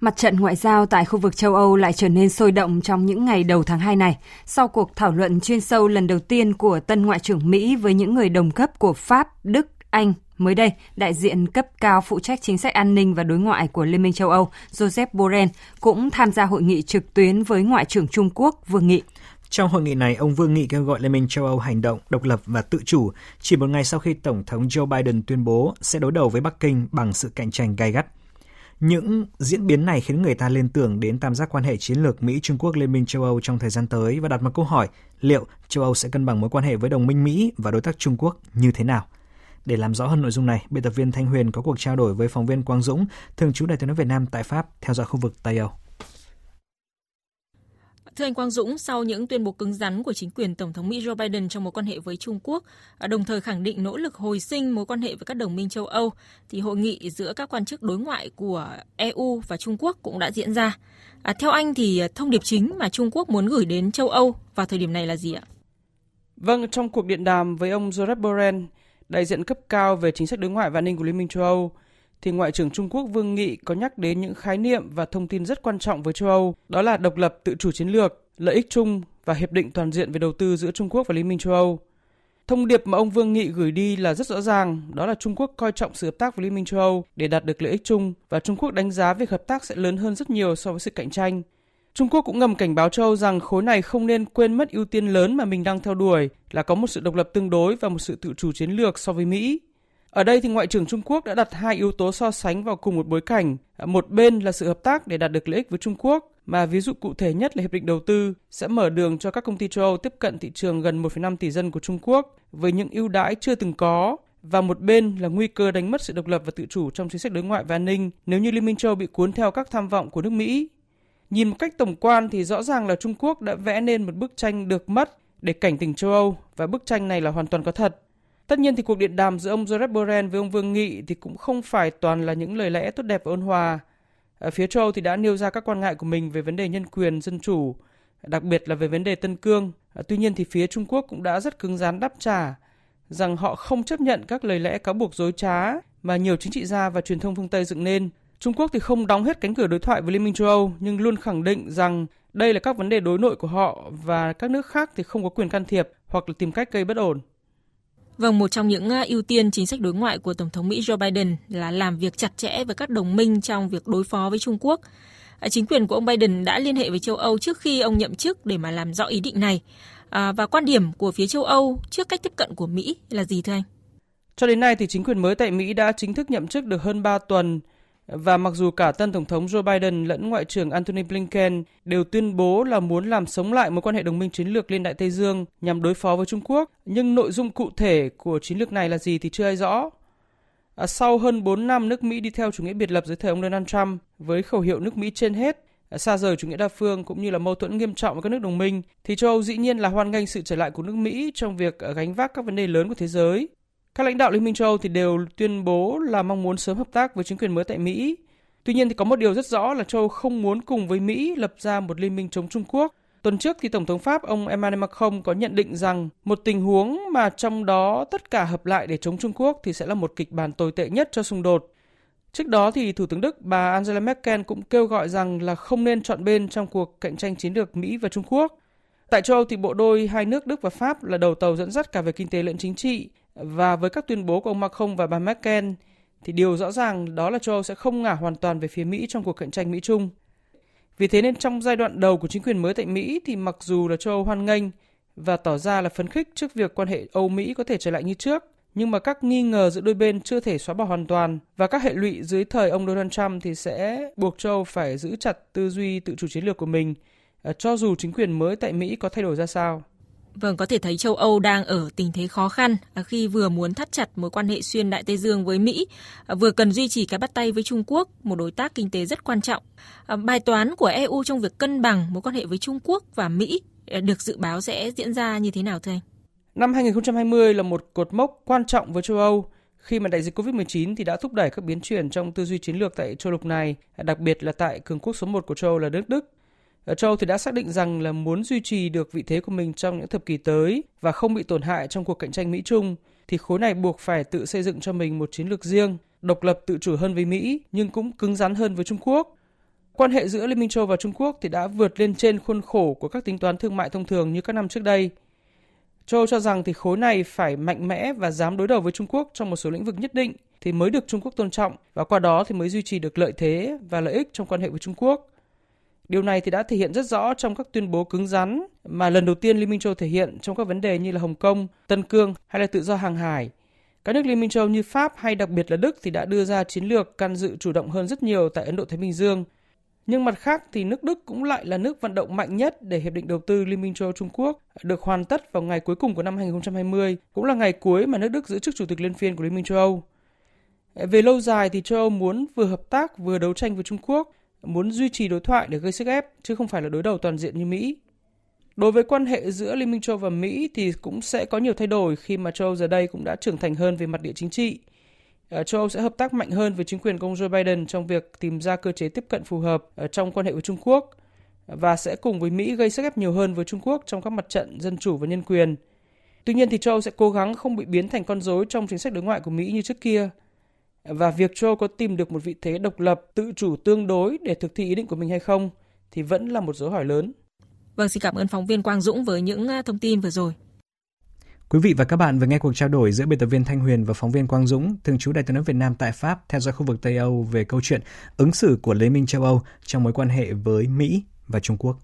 Mặt trận ngoại giao tại khu vực châu Âu lại trở nên sôi động trong những ngày đầu tháng 2 này, sau cuộc thảo luận chuyên sâu lần đầu tiên của tân Ngoại trưởng Mỹ với những người đồng cấp của Pháp, Đức, Anh. Mới đây, đại diện cấp cao phụ trách chính sách an ninh và đối ngoại của Liên minh châu Âu, Joseph Borrell, cũng tham gia hội nghị trực tuyến với Ngoại trưởng Trung Quốc Vương Nghị. Trong hội nghị này, ông Vương Nghị kêu gọi Liên minh châu Âu hành động độc lập và tự chủ, chỉ một ngày sau khi Tổng thống Joe Biden tuyên bố sẽ đối đầu với Bắc Kinh bằng sự cạnh tranh gay gắt. Những diễn biến này khiến người ta liên tưởng đến tam giác quan hệ chiến lược Mỹ-Trung Quốc-Liên minh châu Âu trong thời gian tới và đặt một câu hỏi liệu châu Âu sẽ cân bằng mối quan hệ với đồng minh Mỹ và đối tác Trung Quốc như thế nào? Để làm rõ hơn nội dung này, biên tập viên Thanh Huyền có cuộc trao đổi với phóng viên Quang Dũng, thường trú Đại tiếng nói Việt Nam tại Pháp, theo dõi khu vực Tây Âu. Thưa anh Quang Dũng, sau những tuyên bố cứng rắn của chính quyền Tổng thống Mỹ Joe Biden trong mối quan hệ với Trung Quốc, à, đồng thời khẳng định nỗ lực hồi sinh mối quan hệ với các đồng minh châu Âu, thì hội nghị giữa các quan chức đối ngoại của EU và Trung Quốc cũng đã diễn ra. À, theo anh thì à, thông điệp chính mà Trung Quốc muốn gửi đến châu Âu vào thời điểm này là gì ạ? Vâng, trong cuộc điện đàm với ông Joseph Borrell, đại diện cấp cao về chính sách đối ngoại và an ninh của Liên minh châu Âu, thì Ngoại trưởng Trung Quốc Vương Nghị có nhắc đến những khái niệm và thông tin rất quan trọng với châu Âu, đó là độc lập tự chủ chiến lược, lợi ích chung và hiệp định toàn diện về đầu tư giữa Trung Quốc và Liên minh châu Âu. Thông điệp mà ông Vương Nghị gửi đi là rất rõ ràng, đó là Trung Quốc coi trọng sự hợp tác với Liên minh châu Âu để đạt được lợi ích chung và Trung Quốc đánh giá việc hợp tác sẽ lớn hơn rất nhiều so với sự cạnh tranh. Trung Quốc cũng ngầm cảnh báo châu Âu rằng khối này không nên quên mất ưu tiên lớn mà mình đang theo đuổi là có một sự độc lập tương đối và một sự tự chủ chiến lược so với Mỹ. Ở đây thì Ngoại trưởng Trung Quốc đã đặt hai yếu tố so sánh vào cùng một bối cảnh. Một bên là sự hợp tác để đạt được lợi ích với Trung Quốc, mà ví dụ cụ thể nhất là Hiệp định Đầu tư sẽ mở đường cho các công ty châu Âu tiếp cận thị trường gần 1,5 tỷ dân của Trung Quốc với những ưu đãi chưa từng có và một bên là nguy cơ đánh mất sự độc lập và tự chủ trong chính sách đối ngoại và an ninh nếu như Liên minh châu bị cuốn theo các tham vọng của nước Mỹ. Nhìn một cách tổng quan thì rõ ràng là Trung Quốc đã vẽ nên một bức tranh được mất để cảnh tỉnh châu Âu và bức tranh này là hoàn toàn có thật. Tất nhiên thì cuộc điện đàm giữa ông Joseph Borrell với ông Vương Nghị thì cũng không phải toàn là những lời lẽ tốt đẹp và ôn hòa. Ở phía châu Âu thì đã nêu ra các quan ngại của mình về vấn đề nhân quyền, dân chủ, đặc biệt là về vấn đề Tân Cương. Ờ, tuy nhiên thì phía Trung Quốc cũng đã rất cứng rắn đáp trả rằng họ không chấp nhận các lời lẽ cáo buộc dối trá mà nhiều chính trị gia và truyền thông phương Tây dựng nên. Trung Quốc thì không đóng hết cánh cửa đối thoại với Liên minh châu Âu nhưng luôn khẳng định rằng đây là các vấn đề đối nội của họ và các nước khác thì không có quyền can thiệp hoặc là tìm cách gây bất ổn. Vâng, một trong những à, ưu tiên chính sách đối ngoại của Tổng thống Mỹ Joe Biden là làm việc chặt chẽ với các đồng minh trong việc đối phó với Trung Quốc. À, chính quyền của ông Biden đã liên hệ với châu Âu trước khi ông nhậm chức để mà làm rõ ý định này. À, và quan điểm của phía châu Âu trước cách tiếp cận của Mỹ là gì thưa anh? Cho đến nay thì chính quyền mới tại Mỹ đã chính thức nhậm chức được hơn 3 tuần và mặc dù cả tân Tổng thống Joe Biden lẫn Ngoại trưởng Antony Blinken đều tuyên bố là muốn làm sống lại mối quan hệ đồng minh chiến lược liên đại Tây Dương nhằm đối phó với Trung Quốc, nhưng nội dung cụ thể của chiến lược này là gì thì chưa ai rõ. À, sau hơn 4 năm nước Mỹ đi theo chủ nghĩa biệt lập dưới thời ông Donald Trump với khẩu hiệu nước Mỹ trên hết, à, xa rời chủ nghĩa đa phương cũng như là mâu thuẫn nghiêm trọng với các nước đồng minh, thì châu Âu dĩ nhiên là hoan nghênh sự trở lại của nước Mỹ trong việc à, gánh vác các vấn đề lớn của thế giới. Các lãnh đạo Liên minh châu Âu thì đều tuyên bố là mong muốn sớm hợp tác với chính quyền mới tại Mỹ. Tuy nhiên thì có một điều rất rõ là châu Âu không muốn cùng với Mỹ lập ra một liên minh chống Trung Quốc. Tuần trước thì Tổng thống Pháp ông Emmanuel Macron có nhận định rằng một tình huống mà trong đó tất cả hợp lại để chống Trung Quốc thì sẽ là một kịch bản tồi tệ nhất cho xung đột. Trước đó thì Thủ tướng Đức bà Angela Merkel cũng kêu gọi rằng là không nên chọn bên trong cuộc cạnh tranh chiến lược Mỹ và Trung Quốc. Tại châu Âu thì bộ đôi hai nước Đức và Pháp là đầu tàu dẫn dắt cả về kinh tế lẫn chính trị và với các tuyên bố của ông Macron và bà Merkel thì điều rõ ràng đó là châu Âu sẽ không ngả hoàn toàn về phía Mỹ trong cuộc cạnh tranh Mỹ-Trung. Vì thế nên trong giai đoạn đầu của chính quyền mới tại Mỹ thì mặc dù là châu Âu hoan nghênh và tỏ ra là phấn khích trước việc quan hệ Âu-Mỹ có thể trở lại như trước, nhưng mà các nghi ngờ giữa đôi bên chưa thể xóa bỏ hoàn toàn và các hệ lụy dưới thời ông Donald Trump thì sẽ buộc châu Âu phải giữ chặt tư duy tự chủ chiến lược của mình, ờ, cho dù chính quyền mới tại Mỹ có thay đổi ra sao. Vâng, có thể thấy châu Âu đang ở tình thế khó khăn à, khi vừa muốn thắt chặt mối quan hệ xuyên Đại Tây Dương với Mỹ, à, vừa cần duy trì cái bắt tay với Trung Quốc, một đối tác kinh tế rất quan trọng. À, bài toán của EU trong việc cân bằng mối quan hệ với Trung Quốc và Mỹ được dự báo sẽ diễn ra như thế nào thưa anh? Năm 2020 là một cột mốc quan trọng với châu Âu khi mà đại dịch COVID-19 thì đã thúc đẩy các biến chuyển trong tư duy chiến lược tại châu lục này, đặc biệt là tại cường quốc số 1 của châu Âu là nước Đức. Ở châu thì đã xác định rằng là muốn duy trì được vị thế của mình trong những thập kỷ tới và không bị tổn hại trong cuộc cạnh tranh Mỹ-Trung thì khối này buộc phải tự xây dựng cho mình một chiến lược riêng, độc lập tự chủ hơn với Mỹ nhưng cũng cứng rắn hơn với Trung Quốc. Quan hệ giữa Liên minh châu và Trung Quốc thì đã vượt lên trên khuôn khổ của các tính toán thương mại thông thường như các năm trước đây. Châu cho rằng thì khối này phải mạnh mẽ và dám đối đầu với Trung Quốc trong một số lĩnh vực nhất định thì mới được Trung Quốc tôn trọng và qua đó thì mới duy trì được lợi thế và lợi ích trong quan hệ với Trung Quốc. Điều này thì đã thể hiện rất rõ trong các tuyên bố cứng rắn mà lần đầu tiên Liên minh châu thể hiện trong các vấn đề như là Hồng Kông, Tân Cương hay là tự do hàng hải. Các nước Liên minh châu như Pháp hay đặc biệt là Đức thì đã đưa ra chiến lược can dự chủ động hơn rất nhiều tại Ấn Độ Thái Bình Dương. Nhưng mặt khác thì nước Đức cũng lại là nước vận động mạnh nhất để Hiệp định Đầu tư Liên minh châu Trung Quốc được hoàn tất vào ngày cuối cùng của năm 2020, cũng là ngày cuối mà nước Đức giữ chức Chủ tịch Liên phiên của Liên minh châu Âu. Về lâu dài thì châu Âu muốn vừa hợp tác vừa đấu tranh với Trung Quốc muốn duy trì đối thoại để gây sức ép, chứ không phải là đối đầu toàn diện như Mỹ. Đối với quan hệ giữa Liên minh châu và Mỹ thì cũng sẽ có nhiều thay đổi khi mà châu giờ đây cũng đã trưởng thành hơn về mặt địa chính trị. Ờ, châu Âu sẽ hợp tác mạnh hơn với chính quyền công ông Joe Biden trong việc tìm ra cơ chế tiếp cận phù hợp ờ, trong quan hệ với Trung Quốc, và sẽ cùng với Mỹ gây sức ép nhiều hơn với Trung Quốc trong các mặt trận dân chủ và nhân quyền. Tuy nhiên thì châu Âu sẽ cố gắng không bị biến thành con rối trong chính sách đối ngoại của Mỹ như trước kia và việc Châu có tìm được một vị thế độc lập, tự chủ tương đối để thực thi ý định của mình hay không thì vẫn là một dấu hỏi lớn. Vâng, xin cảm ơn phóng viên Quang Dũng với những à, thông tin vừa rồi. Quý vị và các bạn vừa nghe cuộc trao đổi giữa biên tập viên Thanh Huyền và phóng viên Quang Dũng, thường trú Đại tiếng nói Việt Nam tại Pháp theo dõi khu vực Tây Âu về câu chuyện ứng xử của Liên minh châu Âu trong mối quan hệ với Mỹ và Trung Quốc.